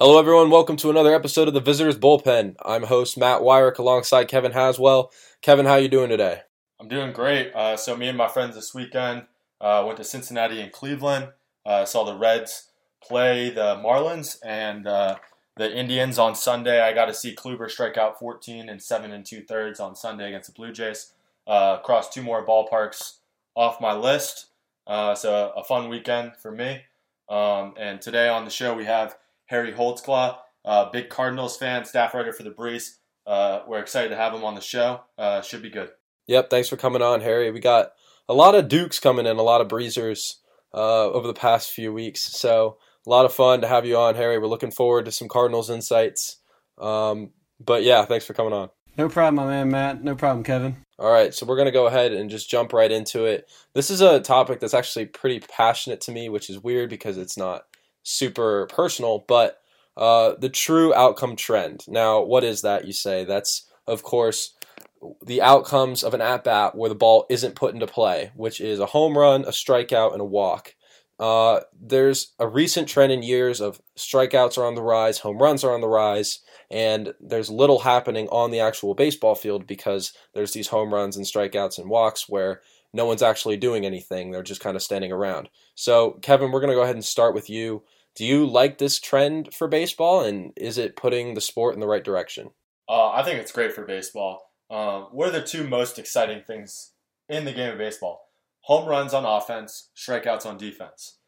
Hello, everyone. Welcome to another episode of the Visitors Bullpen. I'm host Matt Weyrich alongside Kevin Haswell. Kevin, how you doing today? I'm doing great. Uh, so me and my friends this weekend uh, went to Cincinnati and Cleveland. Uh, saw the Reds play the Marlins and uh, the Indians on Sunday. I got to see Kluber strike out 14 and seven and two thirds on Sunday against the Blue Jays. Uh, crossed two more ballparks off my list. Uh, so a fun weekend for me. Um, and today on the show we have Harry Holtzclaw, uh, big Cardinals fan, staff writer for the Breeze. Uh, we're excited to have him on the show. Uh, should be good. Yep, thanks for coming on, Harry. We got a lot of Dukes coming in, a lot of Breezers uh, over the past few weeks. So a lot of fun to have you on, Harry. We're looking forward to some Cardinals insights. Um, but yeah, thanks for coming on. No problem, my man, Matt. No problem, Kevin. All right, so we're going to go ahead and just jump right into it. This is a topic that's actually pretty passionate to me, which is weird because it's not super personal, but uh, the true outcome trend. Now, what is that, you say? That's, of course, the outcomes of an at bat where the ball isn't put into play, which is a home run, a strikeout, and a walk. Uh, there's a recent trend in years of strikeouts are on the rise, home runs are on the rise, and there's little happening on the actual baseball field because there's these home runs and strikeouts and walks where no one's actually doing anything. They're just kind of standing around. So, Kevin, we're going to go ahead and start with you. Do you like this trend for baseball, and is it putting the sport in the right direction? Uh, I think it's great for baseball. Um, what are the two most exciting things in the game of baseball? Home runs on offense, strikeouts on defense.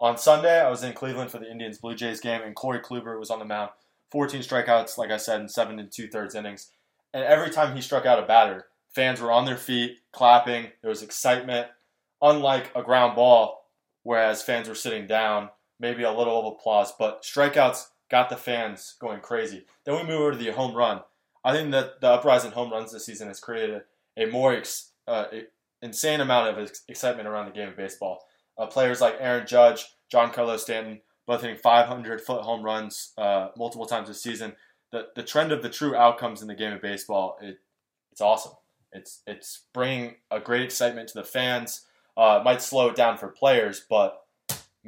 On Sunday, I was in Cleveland for the Indians Blue Jays game, and Corey Kluber was on the mound. 14 strikeouts, like I said, in seven and two thirds innings. And every time he struck out a batter, fans were on their feet, clapping. There was excitement. Unlike a ground ball, whereas fans were sitting down, maybe a little of applause, but strikeouts got the fans going crazy. Then we move over to the home run. I think that the uprising home runs this season has created a more ex, uh, insane amount of ex- excitement around the game of baseball. Uh, players like Aaron Judge, Giancarlo Stanton, both hitting 500 foot home runs uh, multiple times this season. The, the trend of the true outcomes in the game of baseball, it, it's awesome. It's it's bringing a great excitement to the fans. Uh, it might slow it down for players, but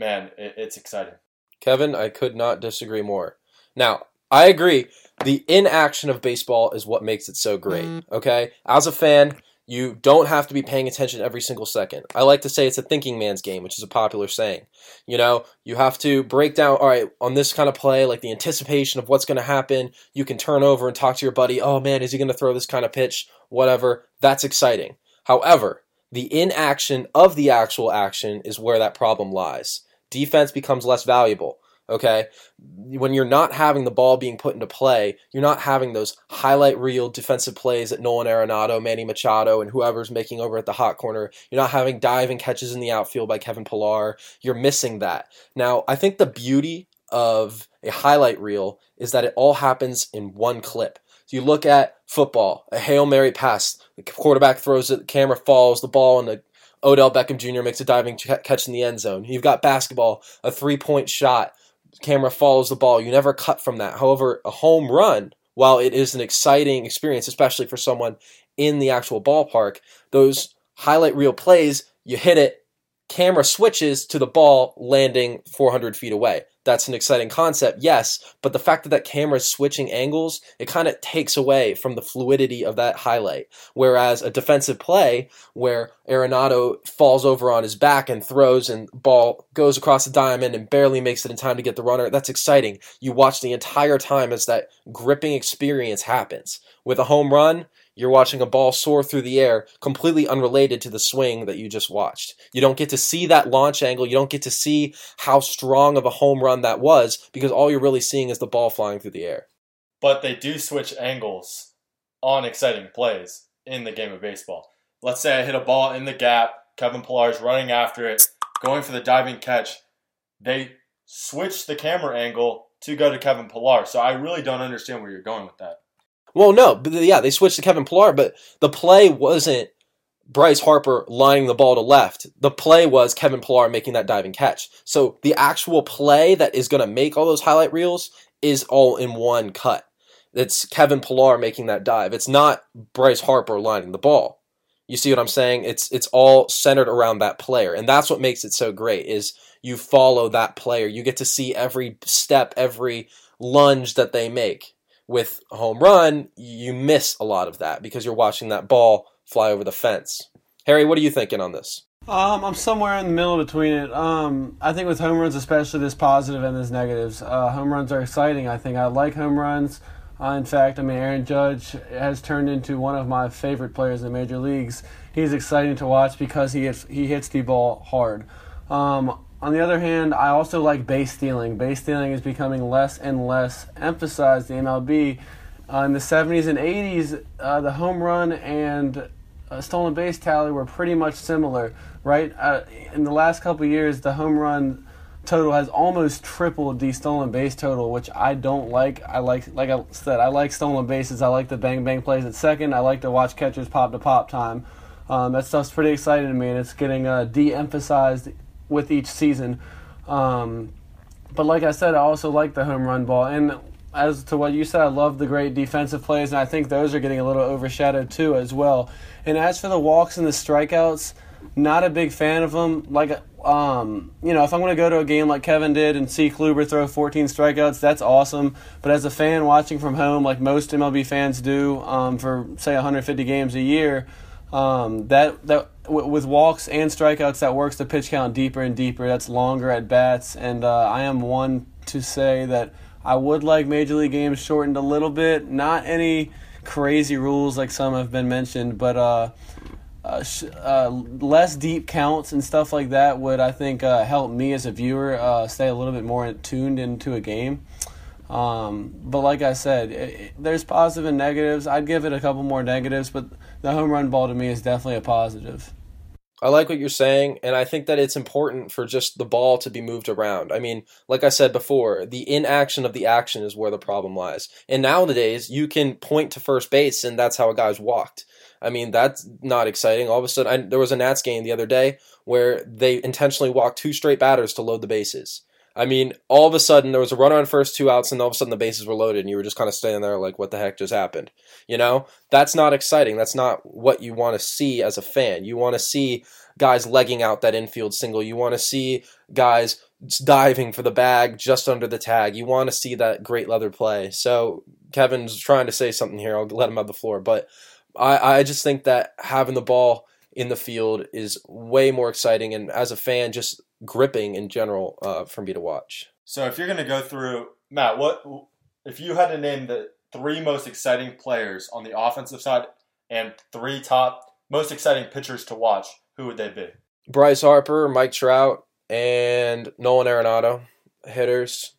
man, it, it's exciting. Kevin, I could not disagree more. Now, I agree. The inaction of baseball is what makes it so great. Mm. Okay? As a fan, you don't have to be paying attention every single second. I like to say it's a thinking man's game, which is a popular saying. You know, you have to break down, all right, on this kind of play, like the anticipation of what's going to happen, you can turn over and talk to your buddy, oh man, is he going to throw this kind of pitch? Whatever. That's exciting. However, the inaction of the actual action is where that problem lies. Defense becomes less valuable. Okay, when you're not having the ball being put into play, you're not having those highlight reel defensive plays that Nolan Arenado, Manny Machado, and whoever's making over at the hot corner. You're not having diving catches in the outfield by Kevin Pillar. You're missing that. Now, I think the beauty of a highlight reel is that it all happens in one clip. You look at football, a Hail Mary pass, the quarterback throws it, the camera falls, the ball, and the Odell Beckham Jr. makes a diving catch in the end zone. You've got basketball, a three point shot, camera follows the ball. You never cut from that. However, a home run, while it is an exciting experience, especially for someone in the actual ballpark, those highlight reel plays, you hit it, camera switches to the ball landing 400 feet away. That's an exciting concept, yes, but the fact that that camera is switching angles, it kind of takes away from the fluidity of that highlight. Whereas a defensive play where Arenado falls over on his back and throws and ball goes across the diamond and barely makes it in time to get the runner, that's exciting. You watch the entire time as that gripping experience happens. With a home run, you're watching a ball soar through the air, completely unrelated to the swing that you just watched. You don't get to see that launch angle. You don't get to see how strong of a home run that was because all you're really seeing is the ball flying through the air. But they do switch angles on exciting plays in the game of baseball. Let's say I hit a ball in the gap, Kevin Pillar's running after it, going for the diving catch. They switch the camera angle to go to Kevin Pillar. So I really don't understand where you're going with that. Well, no, but yeah, they switched to Kevin Pillar, but the play wasn't Bryce Harper lining the ball to left. The play was Kevin Pillar making that diving catch. So the actual play that is going to make all those highlight reels is all in one cut. It's Kevin Pillar making that dive. It's not Bryce Harper lining the ball. You see what I'm saying? It's it's all centered around that player, and that's what makes it so great. Is you follow that player. You get to see every step, every lunge that they make. With a home run, you miss a lot of that because you're watching that ball fly over the fence. Harry, what are you thinking on this? Um, I'm somewhere in the middle between it. Um, I think with home runs, especially, there's positive and there's negatives. Uh, home runs are exciting. I think I like home runs. Uh, in fact, I mean, Aaron Judge has turned into one of my favorite players in the major leagues. He's exciting to watch because he hits, he hits the ball hard. Um, on the other hand, I also like base stealing. Base stealing is becoming less and less emphasized in MLB. Uh, in the 70s and 80s, uh, the home run and uh, stolen base tally were pretty much similar, right? Uh, in the last couple years, the home run total has almost tripled the stolen base total, which I don't like. I like, like I said, I like stolen bases. I like the bang bang plays at second. I like to watch catchers pop to pop time. Um, that stuff's pretty exciting to me, and it's getting uh, de-emphasized with each season. Um, but like I said, I also like the home run ball. And as to what you said, I love the great defensive plays, and I think those are getting a little overshadowed too as well. And as for the walks and the strikeouts, not a big fan of them. Like, um, you know, if I'm going to go to a game like Kevin did and see Kluber throw 14 strikeouts, that's awesome. But as a fan watching from home, like most MLB fans do, um, for say 150 games a year, um, that that with walks and strikeouts, that works the pitch count deeper and deeper. That's longer at bats, and uh, I am one to say that I would like major league games shortened a little bit. Not any crazy rules like some have been mentioned, but uh, uh, sh- uh, less deep counts and stuff like that would I think uh, help me as a viewer uh, stay a little bit more tuned into a game. Um, but like I said, it, it, there's positive and negatives. I'd give it a couple more negatives, but the home run ball to me is definitely a positive. I like what you're saying, and I think that it's important for just the ball to be moved around. I mean, like I said before, the inaction of the action is where the problem lies. And nowadays, you can point to first base, and that's how a guy's walked. I mean, that's not exciting. All of a sudden, I, there was a Nats game the other day where they intentionally walked two straight batters to load the bases. I mean, all of a sudden there was a runner on first two outs, and all of a sudden the bases were loaded, and you were just kind of standing there like, "What the heck just happened?" You know, that's not exciting. That's not what you want to see as a fan. You want to see guys legging out that infield single. You want to see guys diving for the bag just under the tag. You want to see that great leather play. So Kevin's trying to say something here. I'll let him have the floor, but I, I just think that having the ball in the field is way more exciting, and as a fan, just gripping in general uh, for me to watch. So if you're going to go through Matt, what if you had to name the three most exciting players on the offensive side and three top most exciting pitchers to watch? Who would they be? Bryce Harper, Mike Trout, and Nolan Arenado, hitters.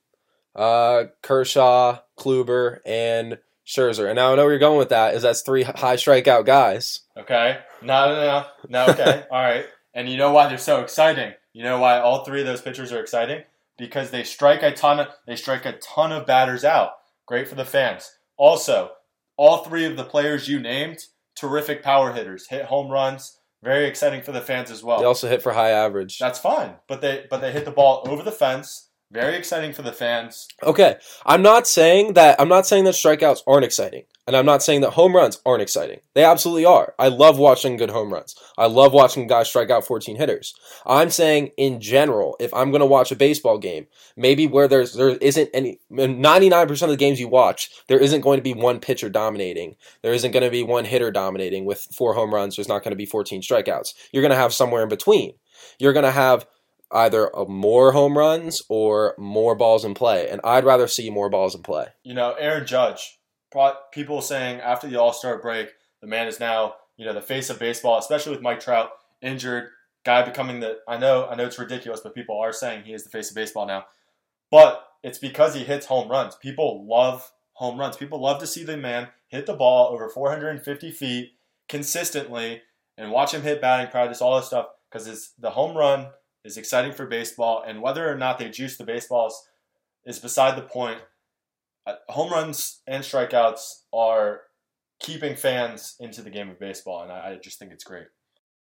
Uh, Kershaw, Kluber, and Scherzer. And now I know where you're going with that. Is that's three high strikeout guys? Okay. No, no, no, no. Okay. All right. And you know why they're so exciting? You know why all three of those pitchers are exciting? Because they strike a ton of they strike a ton of batters out. Great for the fans. Also, all three of the players you named, terrific power hitters, hit home runs. Very exciting for the fans as well. They also hit for high average. That's fine, but they but they hit the ball over the fence. Very exciting for the fans. Okay, I'm not saying that I'm not saying that strikeouts aren't exciting, and I'm not saying that home runs aren't exciting. They absolutely are. I love watching good home runs. I love watching guys strike out 14 hitters. I'm saying in general, if I'm going to watch a baseball game, maybe where there's there isn't any 99% of the games you watch, there isn't going to be one pitcher dominating. There isn't going to be one hitter dominating with four home runs. There's not going to be 14 strikeouts. You're going to have somewhere in between. You're going to have either uh, more home runs or more balls in play. And I'd rather see more balls in play. You know, Aaron Judge, people saying after the All Star break, the man is now, you know, the face of baseball, especially with Mike Trout injured, guy becoming the. I know, I know it's ridiculous, but people are saying he is the face of baseball now. But it's because he hits home runs. People love home runs. People love to see the man hit the ball over 450 feet consistently and watch him hit batting practice, all this stuff, because it's the home run is exciting for baseball, and whether or not they juice the baseballs is beside the point. Uh, home runs and strikeouts are keeping fans into the game of baseball, and I, I just think it's great.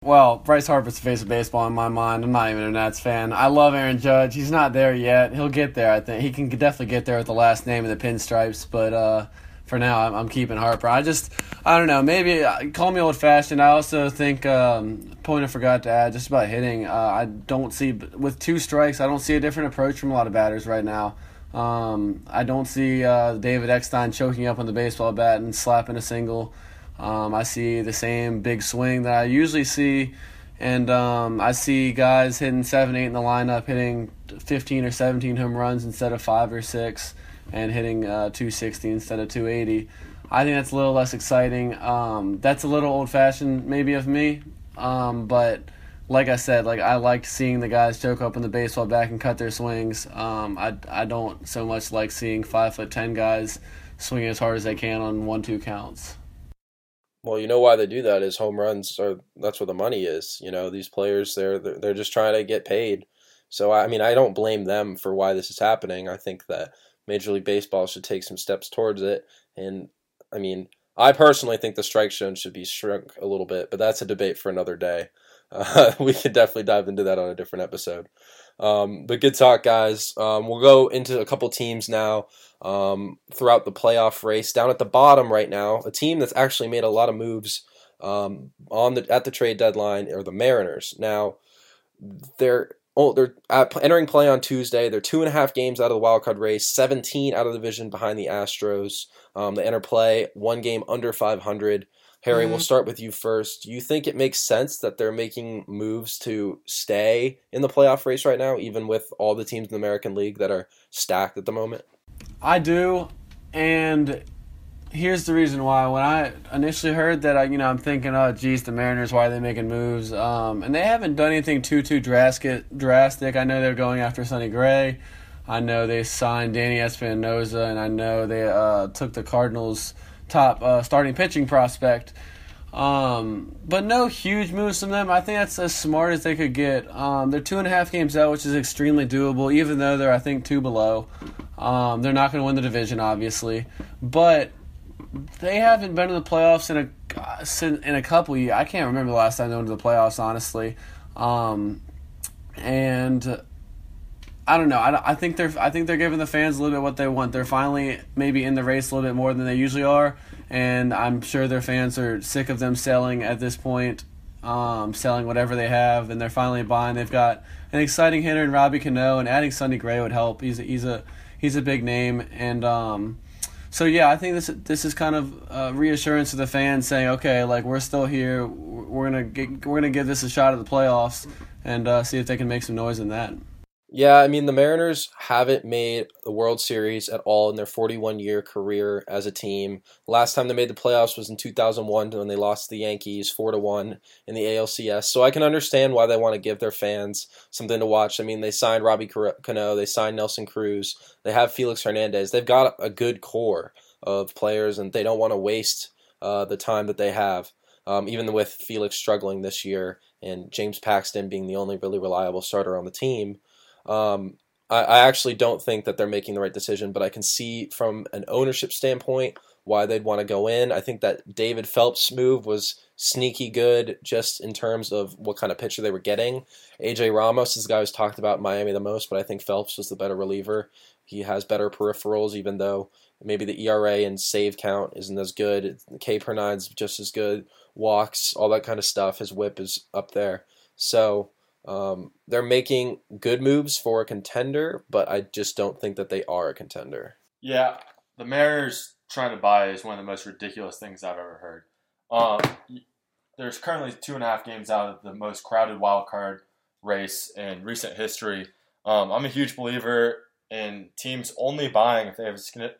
Well, Bryce Harper's the face of baseball in my mind. I'm not even a Nats fan. I love Aaron Judge. He's not there yet. He'll get there, I think. He can definitely get there with the last name of the pinstripes, but uh, for now, I'm, I'm, keeping Harper. I just, I don't know. Maybe uh, call me old fashioned. I also think um, point I forgot to add just about hitting. Uh, I don't see with two strikes. I don't see a different approach from a lot of batters right now. Um, I don't see uh, David Eckstein choking up on the baseball bat and slapping a single. Um, I see the same big swing that I usually see, and um, I see guys hitting seven, eight in the lineup, hitting 15 or 17 home runs instead of five or six, and hitting uh, 260 instead of 280. I think that's a little less exciting. Um, that's a little old fashioned, maybe of me, um, but like I said, like I like seeing the guys choke up in the baseball back and cut their swings. Um, I I don't so much like seeing five foot ten guys swinging as hard as they can on one two counts. Well, you know why they do that is home runs are that's where the money is. You know these players they're they're, they're just trying to get paid. So I mean I don't blame them for why this is happening. I think that Major League Baseball should take some steps towards it. And I mean I personally think the strike zone should be shrunk a little bit, but that's a debate for another day. Uh, we could definitely dive into that on a different episode. Um, but good talk, guys. Um, we'll go into a couple teams now um, throughout the playoff race. Down at the bottom right now, a team that's actually made a lot of moves um, on the at the trade deadline are the Mariners. Now they're oh, they're entering play on Tuesday. They're two and a half games out of the wild card race, 17 out of the division behind the Astros. Um, they enter play one game under 500. Harry, mm-hmm. we'll start with you first. Do you think it makes sense that they're making moves to stay in the playoff race right now, even with all the teams in the American League that are stacked at the moment? I do, and here's the reason why. When I initially heard that, I you know I'm thinking, oh, geez, the Mariners, why are they making moves? Um, and they haven't done anything too too drastic. Drastic. I know they're going after Sonny Gray. I know they signed Danny Espinosa, and I know they uh, took the Cardinals top uh, starting pitching prospect. Um, but no huge moves from them. I think that's as smart as they could get. Um, they're two and a half games out, which is extremely doable, even though they're, I think, two below. Um, they're not going to win the division, obviously. But they haven't been in the playoffs in a in a couple years. I can't remember the last time they went to the playoffs, honestly. Um, and I don't know. I, I think they're I think they're giving the fans a little bit what they want. They're finally maybe in the race a little bit more than they usually are, and I'm sure their fans are sick of them selling at this point, um, selling whatever they have, and they're finally buying. They've got an exciting hitter in Robbie Cano, and adding Sonny Gray would help. He's a, he's a he's a big name, and um, so yeah, I think this this is kind of reassurance to the fans, saying, okay, like we're still here. We're gonna get, we're gonna give this a shot at the playoffs, and uh, see if they can make some noise in that. Yeah, I mean the Mariners haven't made the World Series at all in their 41 year career as a team. Last time they made the playoffs was in 2001 when they lost the Yankees 4 to 1 in the ALCS. So I can understand why they want to give their fans something to watch. I mean, they signed Robbie Cano, they signed Nelson Cruz, they have Felix Hernandez. They've got a good core of players and they don't want to waste uh, the time that they have. Um, even with Felix struggling this year and James Paxton being the only really reliable starter on the team. Um, I, I actually don't think that they're making the right decision, but I can see from an ownership standpoint why they'd want to go in. I think that David Phelps' move was sneaky good just in terms of what kind of pitcher they were getting. AJ Ramos is the guy who's talked about Miami the most, but I think Phelps was the better reliever. He has better peripherals, even though maybe the ERA and save count isn't as good. K per nine's just as good. Walks, all that kind of stuff. His whip is up there. So um, they're making good moves for a contender, but I just don't think that they are a contender. Yeah, the Mariners trying to buy is one of the most ridiculous things I've ever heard. Um, there's currently two and a half games out of the most crowded wild card race in recent history. Um, I'm a huge believer in teams only buying if they have a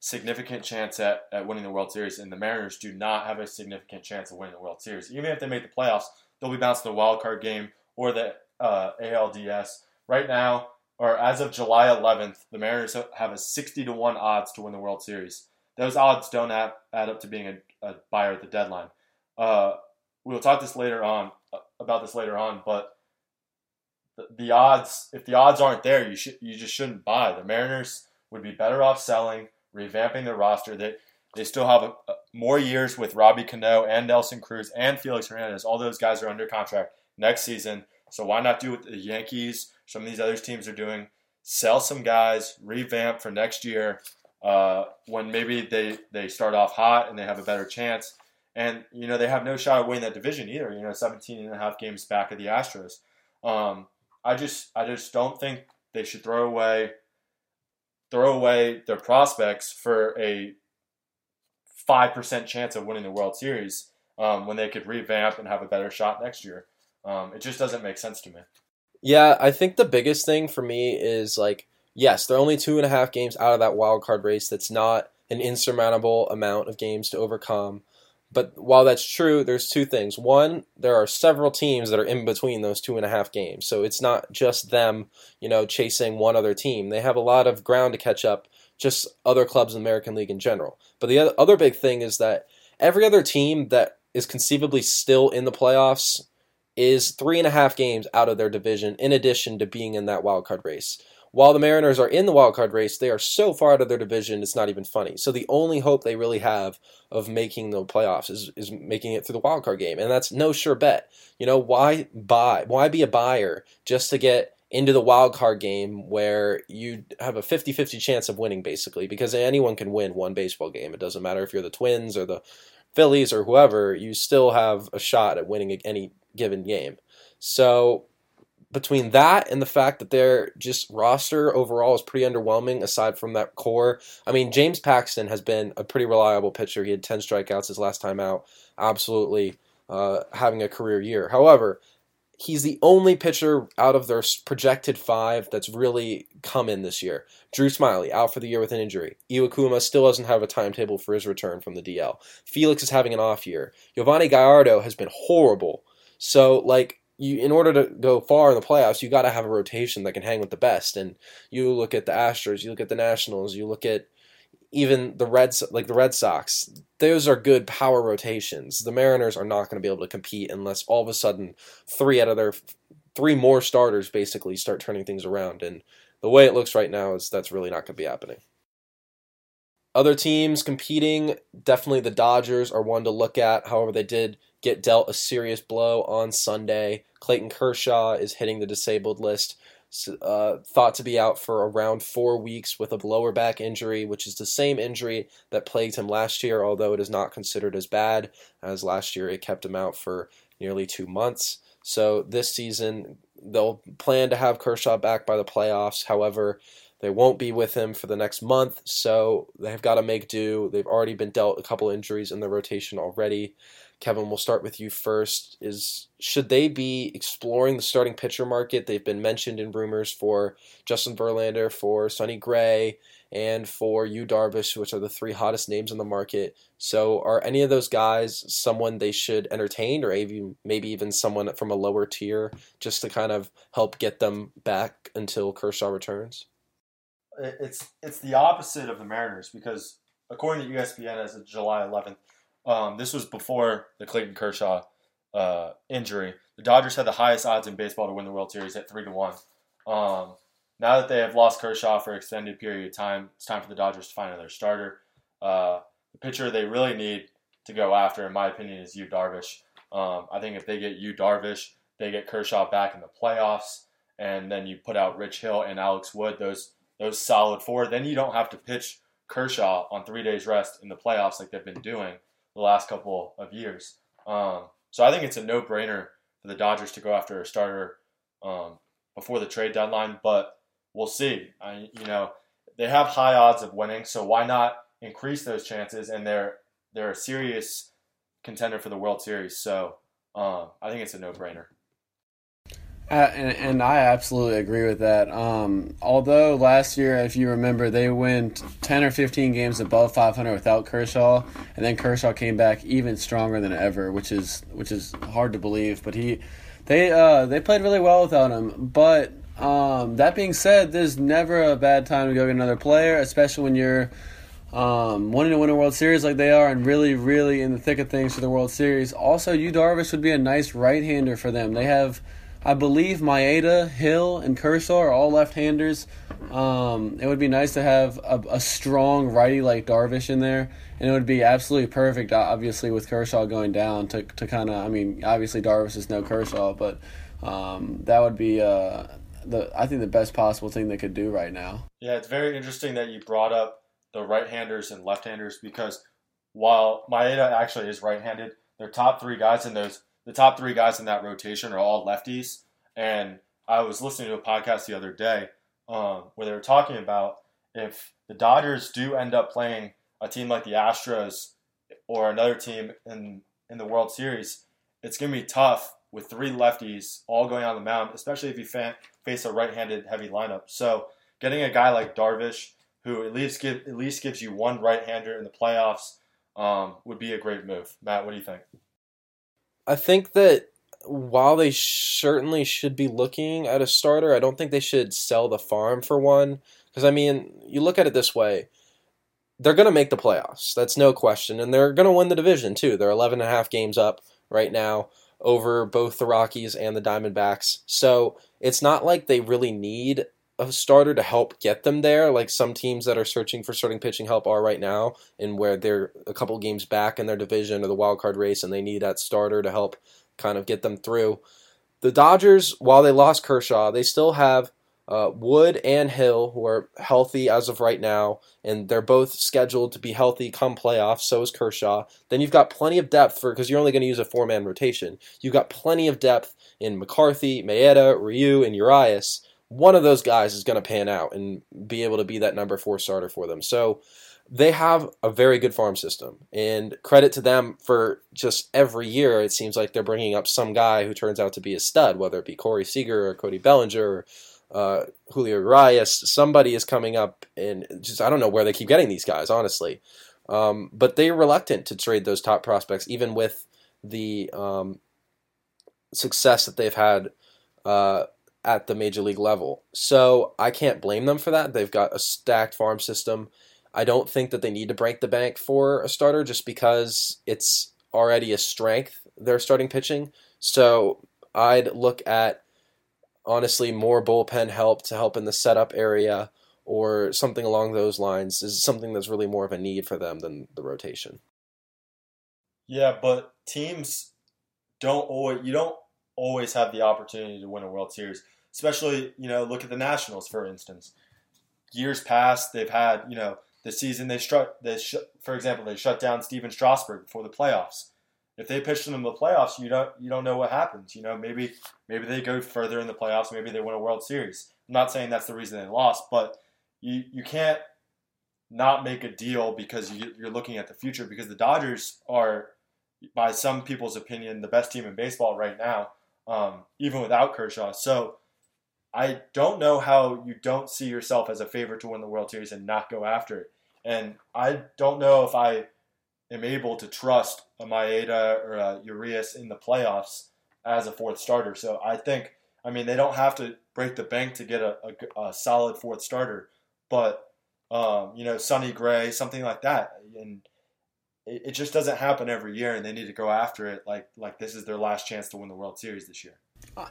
significant chance at, at winning the World Series, and the Mariners do not have a significant chance of winning the World Series. Even if they make the playoffs, they'll be bounced in the wild card game or the uh, ALDS. Right now, or as of July 11th, the Mariners have a 60 to 1 odds to win the World Series. Those odds don't add, add up to being a, a buyer at the deadline. Uh, we'll talk this later on uh, about this later on, but the, the odds, if the odds aren't there, you should you just shouldn't buy. The Mariners would be better off selling, revamping their roster. They they still have a, a, more years with Robbie Cano and Nelson Cruz and Felix Hernandez. All those guys are under contract next season. So why not do what the Yankees, some of these other teams are doing? Sell some guys, revamp for next year uh, when maybe they, they start off hot and they have a better chance. And, you know, they have no shot at winning that division either, you know, 17 and a half games back of the Astros. Um, I just I just don't think they should throw away throw away their prospects for a five percent chance of winning the World Series um, when they could revamp and have a better shot next year. Um, it just doesn't make sense to me. Yeah, I think the biggest thing for me is like, yes, they're only two and a half games out of that wild card race. That's not an insurmountable amount of games to overcome. But while that's true, there's two things. One, there are several teams that are in between those two and a half games. So it's not just them, you know, chasing one other team. They have a lot of ground to catch up, just other clubs in the American League in general. But the other big thing is that every other team that is conceivably still in the playoffs is three and a half games out of their division, in addition to being in that wild card race. While the Mariners are in the wild card race, they are so far out of their division, it's not even funny. So the only hope they really have of making the playoffs is, is making it through the wild card game, and that's no sure bet. You know, why buy? Why be a buyer just to get into the wild card game where you have a 50-50 chance of winning basically because anyone can win one baseball game. It doesn't matter if you're the Twins or the Phillies or whoever, you still have a shot at winning any given game. So between that and the fact that their just roster overall is pretty underwhelming aside from that core. I mean, James Paxton has been a pretty reliable pitcher. He had 10 strikeouts his last time out. Absolutely uh, having a career year. However, he's the only pitcher out of their projected five that's really come in this year. Drew Smyly out for the year with an injury. Iwakuma still doesn't have a timetable for his return from the DL. Felix is having an off year. Yovani Gallardo has been horrible. So, like, you in order to go far in the playoffs, you got to have a rotation that can hang with the best. And you look at the Astros, you look at the Nationals, you look at even the Reds, like the Red Sox. Those are good power rotations. The Mariners are not going to be able to compete unless all of a sudden three out of their three more starters basically start turning things around. And the way it looks right now is that's really not going to be happening. Other teams competing, definitely the Dodgers are one to look at. However, they did get dealt a serious blow on Sunday. Clayton Kershaw is hitting the disabled list, uh, thought to be out for around four weeks with a lower back injury, which is the same injury that plagued him last year, although it is not considered as bad as last year. It kept him out for nearly two months. So this season, they'll plan to have Kershaw back by the playoffs. However, they won't be with him for the next month, so they've got to make do. They've already been dealt a couple injuries in the rotation already. Kevin, we'll start with you first. Is should they be exploring the starting pitcher market? They've been mentioned in rumors for Justin Verlander, for Sonny Gray, and for Yu Darvish, which are the three hottest names in the market. So, are any of those guys someone they should entertain, or maybe maybe even someone from a lower tier, just to kind of help get them back until Kershaw returns? it's it's the opposite of the Mariners because according to ESPN, as of July 11th, um, this was before the Clayton Kershaw uh, injury. The Dodgers had the highest odds in baseball to win the World Series at three to one. Um, now that they have lost Kershaw for an extended period of time, it's time for the Dodgers to find another starter. Uh, the pitcher they really need to go after, in my opinion, is Yu Darvish. Um, I think if they get Yu Darvish, they get Kershaw back in the playoffs, and then you put out Rich Hill and Alex Wood. Those those solid four. Then you don't have to pitch Kershaw on three days rest in the playoffs like they've been doing the last couple of years. Um, so I think it's a no brainer for the Dodgers to go after a starter um, before the trade deadline, but we'll see. I, you know, they have high odds of winning, so why not increase those chances? And they're they're a serious contender for the World Series, so um, I think it's a no brainer. Uh, and, and, I absolutely agree with that. Um, although last year, if you remember, they went 10 or 15 games above 500 without Kershaw, and then Kershaw came back even stronger than ever, which is which is hard to believe. But he, they uh, they played really well without him. But um, that being said, there's never a bad time to go get another player, especially when you're um, wanting to win a World Series like they are and really, really in the thick of things for the World Series. Also, Yu Darvish would be a nice right hander for them. They have I believe Maeda, Hill, and Kershaw are all left-handers. Um, it would be nice to have a, a, strong righty like Darvish in there, and it would be absolutely perfect. Obviously, with Kershaw going down to to kind of, I mean, obviously Darvish is no Kershaw, but um, that would be uh, the I think the best possible thing they could do right now. Yeah, it's very interesting that you brought up the right-handers and left-handers because while Maeda actually is right-handed, their top three guys in those the top three guys in that rotation are all lefties. And I was listening to a podcast the other day um, where they were talking about if the Dodgers do end up playing a team like the Astros or another team in in the World Series, it's going to be tough with three lefties all going on the mound, especially if you fa- face a right-handed heavy lineup. So getting a guy like Darvish, who at least give at least gives you one right-hander in the playoffs, um, would be a great move. Matt, what do you think? I think that while they certainly should be looking at a starter, I don't think they should sell the farm for one. Because I mean, you look at it this way: they're going to make the playoffs. That's no question, and they're going to win the division too. They're 11 and a half games up right now over both the Rockies and the Diamondbacks. So it's not like they really need a starter to help get them there, like some teams that are searching for starting pitching help are right now, and where they're a couple games back in their division or the wild card race, and they need that starter to help kind of get them through. The Dodgers, while they lost Kershaw, they still have uh, Wood and Hill, who are healthy as of right now, and they're both scheduled to be healthy come playoffs. So is Kershaw. Then you've got plenty of depth for because you're only going to use a four man rotation. You've got plenty of depth in McCarthy, Maeda, Ryu, and Urias. One of those guys is going to pan out and be able to be that number four starter for them. So they have a very good farm system and credit to them for just every year it seems like they're bringing up some guy who turns out to be a stud whether it be corey seager or cody bellinger or uh, julio urias somebody is coming up and just i don't know where they keep getting these guys honestly um, but they're reluctant to trade those top prospects even with the um, success that they've had uh, at the major league level so i can't blame them for that they've got a stacked farm system I don't think that they need to break the bank for a starter just because it's already a strength they're starting pitching. So I'd look at honestly more bullpen help to help in the setup area or something along those lines is something that's really more of a need for them than the rotation. Yeah, but teams don't always you don't always have the opportunity to win a World Series. Especially, you know, look at the Nationals for instance. Years past, they've had, you know, the season they struck they sh- for example they shut down Stephen Strasburg before the playoffs. If they pitch them in the playoffs, you don't you don't know what happens. You know maybe maybe they go further in the playoffs, maybe they win a World Series. I'm not saying that's the reason they lost, but you you can't not make a deal because you, you're looking at the future because the Dodgers are by some people's opinion the best team in baseball right now, um, even without Kershaw. So I don't know how you don't see yourself as a favorite to win the World Series and not go after it. And I don't know if I am able to trust a Maeda or a Urias in the playoffs as a fourth starter. So I think, I mean, they don't have to break the bank to get a, a, a solid fourth starter, but um, you know, Sonny Gray, something like that, and it, it just doesn't happen every year, and they need to go after it like like this is their last chance to win the World Series this year.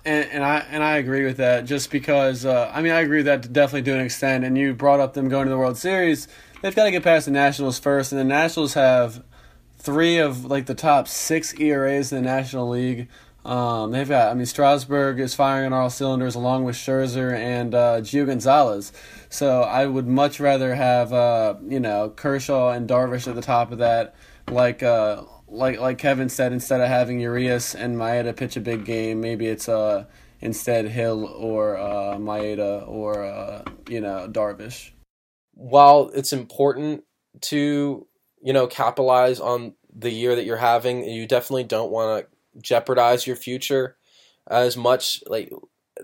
And, and, I and I agree with that. Just because uh, I mean I agree with that definitely to an extent. And you brought up them going to the World Series. They've got to get past the Nationals first, and the Nationals have three of like the top six ERAs in the National League. Um, they've got I mean Strasburg is firing on all cylinders along with Scherzer and uh, Gio Gonzalez. So I would much rather have uh, you know Kershaw and Darvish at the top of that, like. Uh, like like Kevin said, instead of having Urias and Maeda pitch a big game, maybe it's uh instead Hill or uh, Maeda or uh, you know Darvish. While it's important to you know capitalize on the year that you're having, you definitely don't want to jeopardize your future as much. Like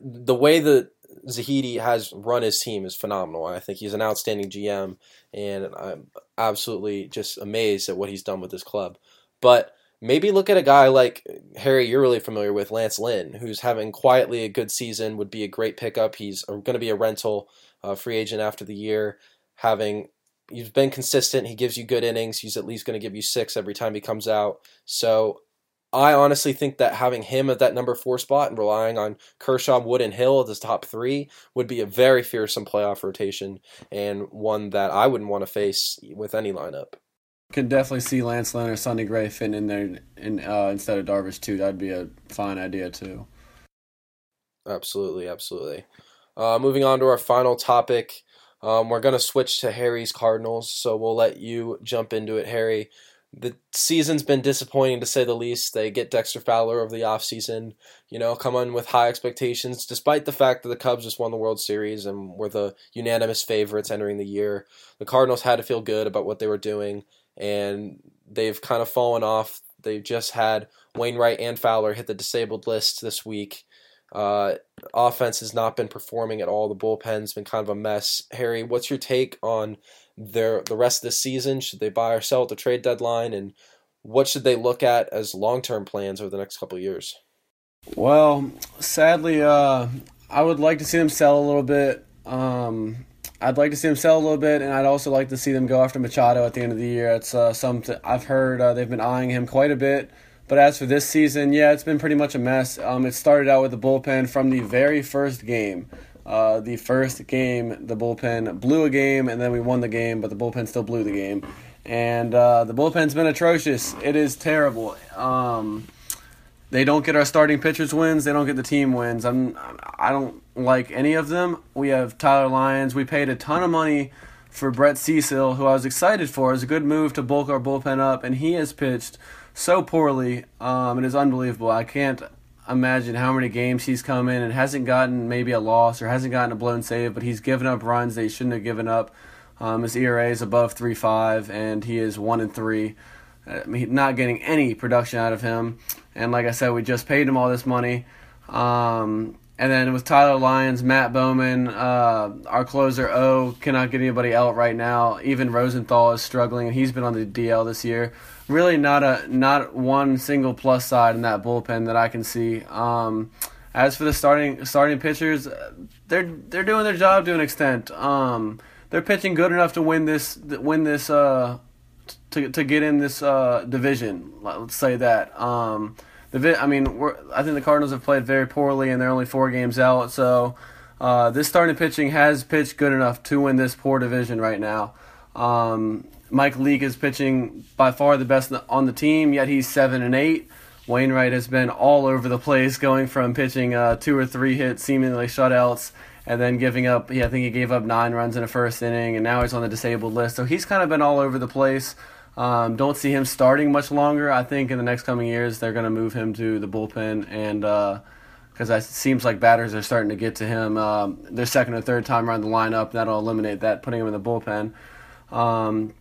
the way that Zaidi has run his team is phenomenal. I think he's an outstanding GM, and I'm absolutely just amazed at what he's done with this club. But maybe look at a guy like Harry, you're really familiar with, Lance Lynn, who's having quietly a good season, would be a great pickup. He's going to be a rental uh, free agent after the year. Having he's been consistent, he gives you good innings. He's at least going to give you six every time he comes out. So I honestly think that having him at that number four spot and relying on Kershaw, Wood, and Hill as top three would be a very fearsome playoff rotation and one that I wouldn't want to face with any lineup. Could definitely see Lance Lynn or Sonny Gray fitting in there in, uh, instead of Darvish too. That'd be a fine idea too. Absolutely, absolutely. Uh, moving on to our final topic, um, we're going to switch to Harry's Cardinals. So we'll let you jump into it, Harry. The season's been disappointing to say the least. They get Dexter Fowler over the offseason, you know, come on with high expectations, despite the fact that the Cubs just won the World Series and were the unanimous favorites entering the year. The Cardinals had to feel good about what they were doing, and they've kind of fallen off. They've just had Wainwright and Fowler hit the disabled list this week. Uh, offense has not been performing at all. The bullpen's been kind of a mess. Harry, what's your take on their the rest of the season? Should they buy or sell at the trade deadline, and what should they look at as long term plans over the next couple years? Well, sadly, uh, I would like to see them sell a little bit. Um, I'd like to see them sell a little bit, and I'd also like to see them go after Machado at the end of the year. It's uh, something I've heard uh, they've been eyeing him quite a bit. But as for this season, yeah, it's been pretty much a mess. Um, it started out with the bullpen from the very first game. Uh, the first game, the bullpen blew a game, and then we won the game, but the bullpen still blew the game. And uh, the bullpen's been atrocious. It is terrible. Um, they don't get our starting pitchers wins. They don't get the team wins. I'm I don't like any of them. We have Tyler Lyons. We paid a ton of money for Brett Cecil, who I was excited for. It was a good move to bulk our bullpen up, and he has pitched so poorly. Um, it is unbelievable. I can't imagine how many games he's come in and hasn't gotten maybe a loss or hasn't gotten a blown save, but he's given up runs that he shouldn't have given up. Um, his ERA is above three five, and he is one and three. I mean, not getting any production out of him. And like I said, we just paid him all this money. Um, and then with Tyler Lyons, Matt Bowman, uh, our closer O cannot get anybody out right now. Even Rosenthal is struggling, and he's been on the DL this year. Really, not a not one single plus side in that bullpen that I can see. Um, as for the starting starting pitchers, they're they're doing their job to an extent. Um, they're pitching good enough to win this win this uh, to to get in this uh, division. Let's say that. Um, the I mean, I think the Cardinals have played very poorly, and they're only four games out. So uh, this starting pitching has pitched good enough to win this poor division right now. Um, Mike Leake is pitching by far the best on the team, yet he's seven and eight. Wainwright has been all over the place, going from pitching uh, two or three hits, seemingly shutouts, and then giving up. Yeah, I think he gave up nine runs in the first inning, and now he's on the disabled list. So he's kind of been all over the place. Um, don't see him starting much longer. I think in the next coming years they're going to move him to the bullpen, and because uh, it seems like batters are starting to get to him. Um, their second or third time around the lineup, that'll eliminate that, putting him in the bullpen. Um,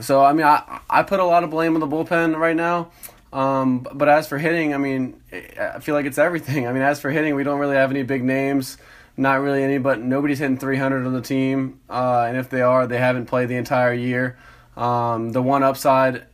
so I mean, I I put a lot of blame on the bullpen right now. Um, but as for hitting, I mean, I feel like it's everything. I mean, as for hitting, we don't really have any big names. Not really any, but nobody's hitting 300 on the team. Uh, and if they are, they haven't played the entire year. Um, the one upside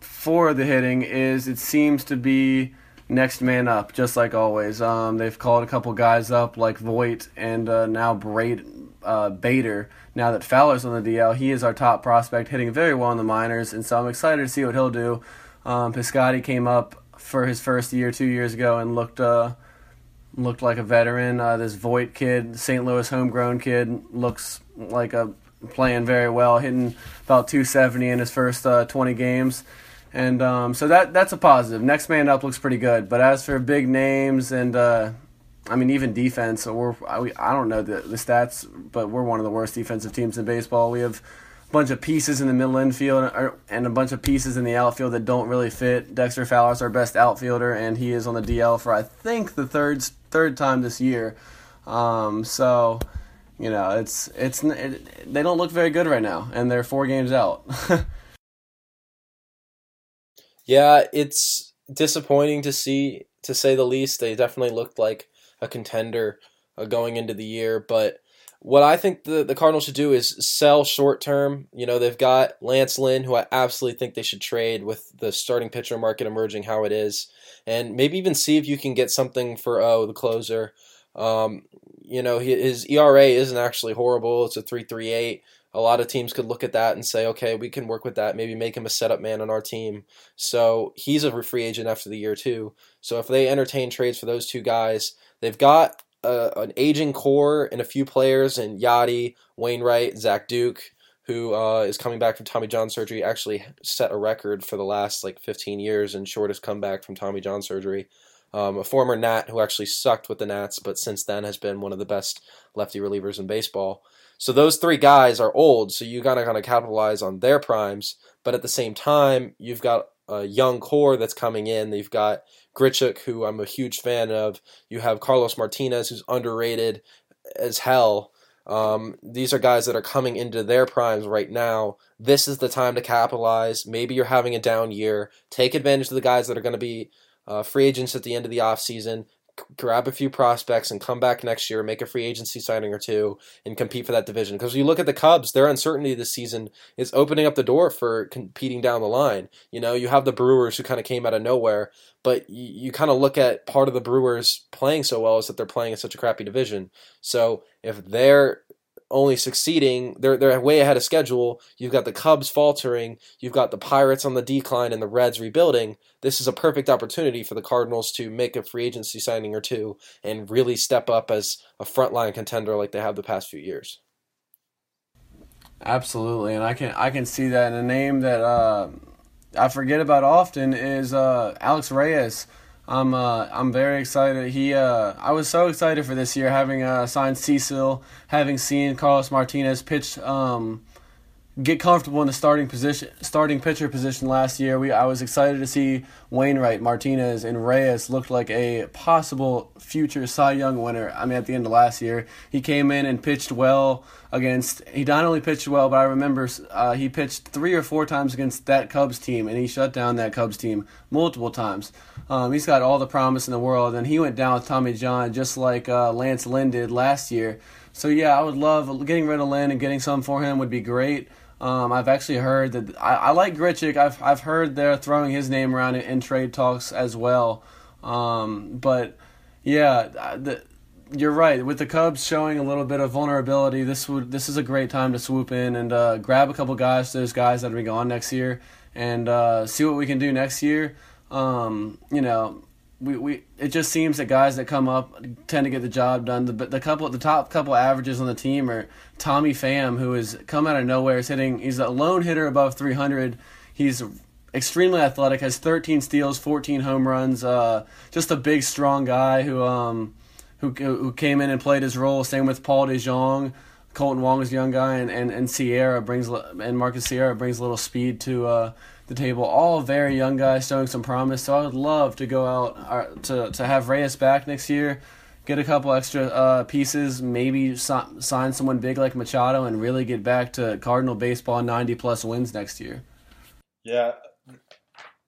for the hitting is it seems to be next man up, just like always. Um, they've called a couple guys up like Voit and uh, now Braid, uh, Bader. Now that Fowler's on the DL, he is our top prospect, hitting very well in the minors, and so I'm excited to see what he'll do. Um, came up for his first year two years ago and looked uh, looked like a veteran. Uh, this Voit kid, St. Louis homegrown kid, looks like a playing very well, hitting about 270 in his first uh, 20 games. And um, so that that's a positive. Next man up looks pretty good. But as for big names and uh, I mean even defense, we're I, I don't know the, the stats, but we're one of the worst defensive teams in baseball. We have a bunch of pieces in the middle infield and a bunch of pieces in the outfield that don't really fit. Dexter Fowler's our best outfielder, and he is on the DL for I think the third third time this year. Um, so you know, it's it's it, they don't look very good right now, and they're four games out. yeah, it's disappointing to see, to say the least. They definitely looked like a contender uh, going into the year, but what I think the, the Cardinals should do is sell short term. You know, they've got Lance Lynn, who I absolutely think they should trade with the starting pitcher market emerging how it is, and maybe even see if you can get something for oh the closer. Um, you know, his ERA isn't actually horrible. It's a 3.38. A lot of teams could look at that and say, okay, we can work with that. Maybe make him a setup man on our team. So he's a free agent after the year too. So if they entertain trades for those two guys, they've got a, an aging core and a few players in Yadi, Wainwright, Zach Duke, who uh, is coming back from Tommy John surgery. Actually set a record for the last like 15 years and shortest comeback from Tommy John surgery um, a former Nat who actually sucked with the Nats, but since then has been one of the best lefty relievers in baseball. So those three guys are old, so you gotta kind of capitalize on their primes. But at the same time, you've got a young core that's coming in. You've got Grichuk, who I'm a huge fan of. You have Carlos Martinez, who's underrated as hell. Um, these are guys that are coming into their primes right now. This is the time to capitalize. Maybe you're having a down year. Take advantage of the guys that are going to be uh, free agents at the end of the offseason grab a few prospects and come back next year, make a free agency signing or two, and compete for that division. Because you look at the Cubs, their uncertainty this season is opening up the door for competing down the line. You know, you have the Brewers who kind of came out of nowhere, but you kind of look at part of the Brewers playing so well is that they're playing in such a crappy division. So if they're only succeeding. They're they're way ahead of schedule. You've got the Cubs faltering. You've got the Pirates on the decline and the Reds rebuilding. This is a perfect opportunity for the Cardinals to make a free agency signing or two and really step up as a frontline contender like they have the past few years. Absolutely, and I can I can see that. And a name that uh, I forget about often is uh, Alex Reyes. I'm uh, I'm very excited. He uh, I was so excited for this year, having uh, signed Cecil, having seen Carlos Martinez pitch, um, get comfortable in the starting position, starting pitcher position last year. We I was excited to see Wainwright, Martinez, and Reyes looked like a possible future Cy Young winner. I mean, at the end of last year, he came in and pitched well against. He not only pitched well, but I remember uh, he pitched three or four times against that Cubs team, and he shut down that Cubs team multiple times. Um, he's got all the promise in the world, and he went down with Tommy John just like uh, Lance Lynn did last year. So yeah, I would love getting rid of Lynn and getting some for him would be great. Um, I've actually heard that I, I, like Grichuk. I've I've heard they're throwing his name around in, in trade talks as well. Um, but yeah, the, you're right. With the Cubs showing a little bit of vulnerability, this would this is a great time to swoop in and uh, grab a couple guys. Those guys that are gone next year, and uh, see what we can do next year. Um, you know, we, we it just seems that guys that come up tend to get the job done. The the couple the top couple averages on the team are Tommy Pham, who has come out of nowhere, is hitting. He's a lone hitter above 300. He's extremely athletic, has 13 steals, 14 home runs. Uh, just a big, strong guy who um who who came in and played his role. Same with Paul DeJong. Kolten Wong is a young guy, and, and, and Sierra brings and Marcus Sierra brings a little speed to uh, the table. All very young guys showing some promise. So I would love to go out uh, to to have Reyes back next year, get a couple extra uh, pieces, maybe so, sign someone big like Machado, and really get back to Cardinal baseball, ninety plus wins next year. Yeah,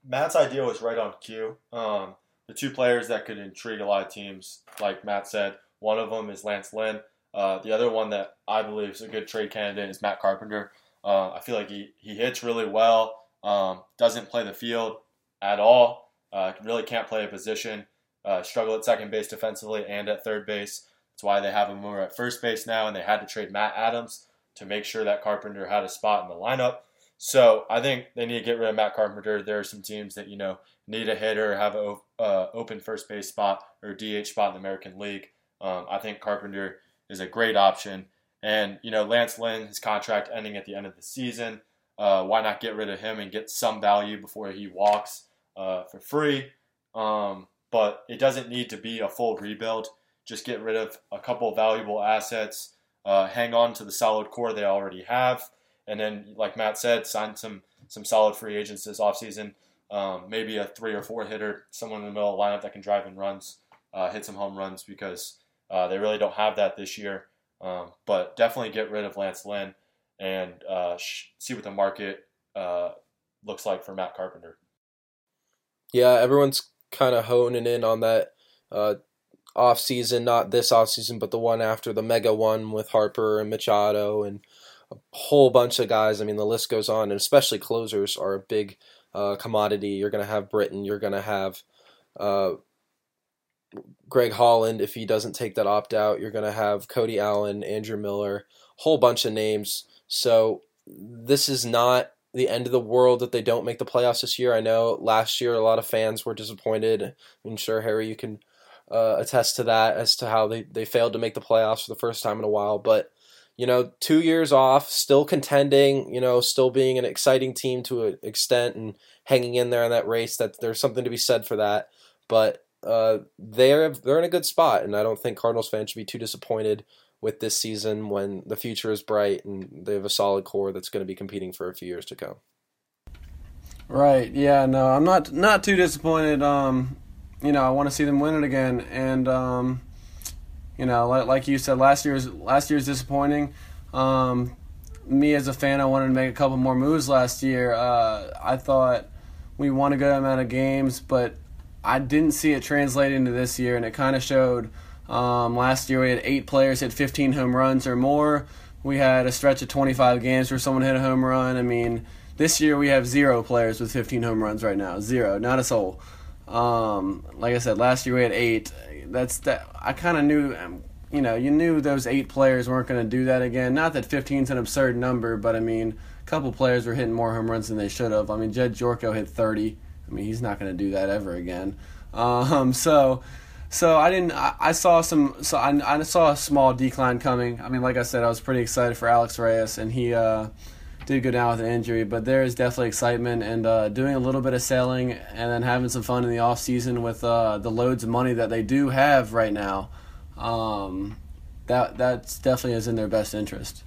Matt's idea was right on cue. Um, the two players that could intrigue a lot of teams, like Matt said, one of them is Lance Lynn. Uh, the other one that I believe is a good trade candidate is Matt Carpenter. Uh, I feel like he, he hits really well. Um, doesn't play the field at all. Uh, really can't play a position. Uh, struggle at second base defensively and at third base. That's why they have him more at first base now, and they had to trade Matt Adams to make sure that Carpenter had a spot in the lineup. So I think they need to get rid of Matt Carpenter. There are some teams that you know need a hitter, have an uh, open first base spot or DH spot in the American League. Um, I think Carpenter is a great option. And you know Lance Lynn, his contract ending at the end of the season. Uh, why not get rid of him and get some value before he walks uh, for free? Um, but it doesn't need to be a full rebuild. Just get rid of a couple valuable assets, uh, hang on to the solid core they already have, and then, like Matt said, sign some some solid free agents this offseason. Um, maybe a three or four hitter, someone in the middle of the lineup that can drive in runs, uh, hit some home runs because uh, they really don't have that this year. Um, but definitely get rid of Lance Lynn and uh, see what the market uh, looks like for Matt Carpenter. Yeah, everyone's kind of honing in on that uh, off season, not this off season, but the one after the mega one with Harper and Machado and a whole bunch of guys. I mean, the list goes on, and especially closers are a big uh, commodity. You're going to have Britton. You're going to have uh, Greg Holland if he doesn't take that opt out. You're going to have Cody Allen, Andrew Miller, whole bunch of names so this is not the end of the world that they don't make the playoffs this year. I know last year a lot of fans were disappointed. I'm sure Harry, you can uh, attest to that as to how they, they failed to make the playoffs for the first time in a while. But you know, two years off, still contending, you know, still being an exciting team to an extent and hanging in there in that race. That there's something to be said for that. But uh, they're they're in a good spot, and I don't think Cardinals fans should be too disappointed with this season when the future is bright and they have a solid core that's going to be competing for a few years to come. Right. Yeah. No, I'm not not too disappointed. Um, you know, I want to see them win it again, and um, you know, like, like you said, last year's last year's disappointing. Um, me as a fan, I wanted to make a couple more moves last year. Uh, I thought we won a good amount of games, but I didn't see it translate into this year, and it kind of showed. Um, last year we had eight players hit 15 home runs or more. We had a stretch of 25 games where someone hit a home run. I mean, this year we have zero players with 15 home runs right now. Zero, not a soul. Um, like I said, last year we had eight. That's that. I kind of knew, um, you know, you knew those eight players weren't going to do that again. Not that 15 is an absurd number, but I mean, a couple players were hitting more home runs than they should have. I mean, Jed Gyorko hit 30. I mean, he's not going to do that ever again. Um, so, so I didn't. I, I saw some. So I, I, saw a small decline coming. I mean, like I said, I was pretty excited for Alex Reyes, and he uh, did go down with an injury. But there is definitely excitement and uh, doing a little bit of sailing, and then having some fun in the off season with uh, the loads of money that they do have right now. Um, that that's definitely is in their best interest.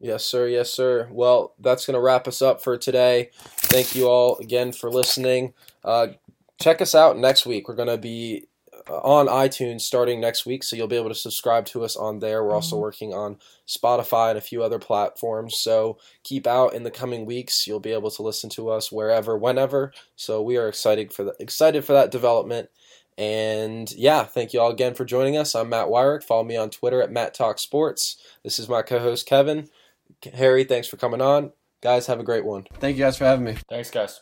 Yes, sir. Yes, sir. Well, that's going to wrap us up for today. Thank you all again for listening. Uh, check us out next week. We're going to be on iTunes starting next week, so you'll be able to subscribe to us on there. We're also mm-hmm. working on Spotify and a few other platforms, so keep out in the coming weeks. You'll be able to listen to us wherever, whenever. So we are excited for the, excited for that development. And yeah, thank you all again for joining us. I'm Matt Weyrich. Follow me on Twitter at Matt Talk Sports. This is my co-host Kevin. Harry, thanks for coming on. Guys, have a great one. Thank you guys for having me. Thanks, guys.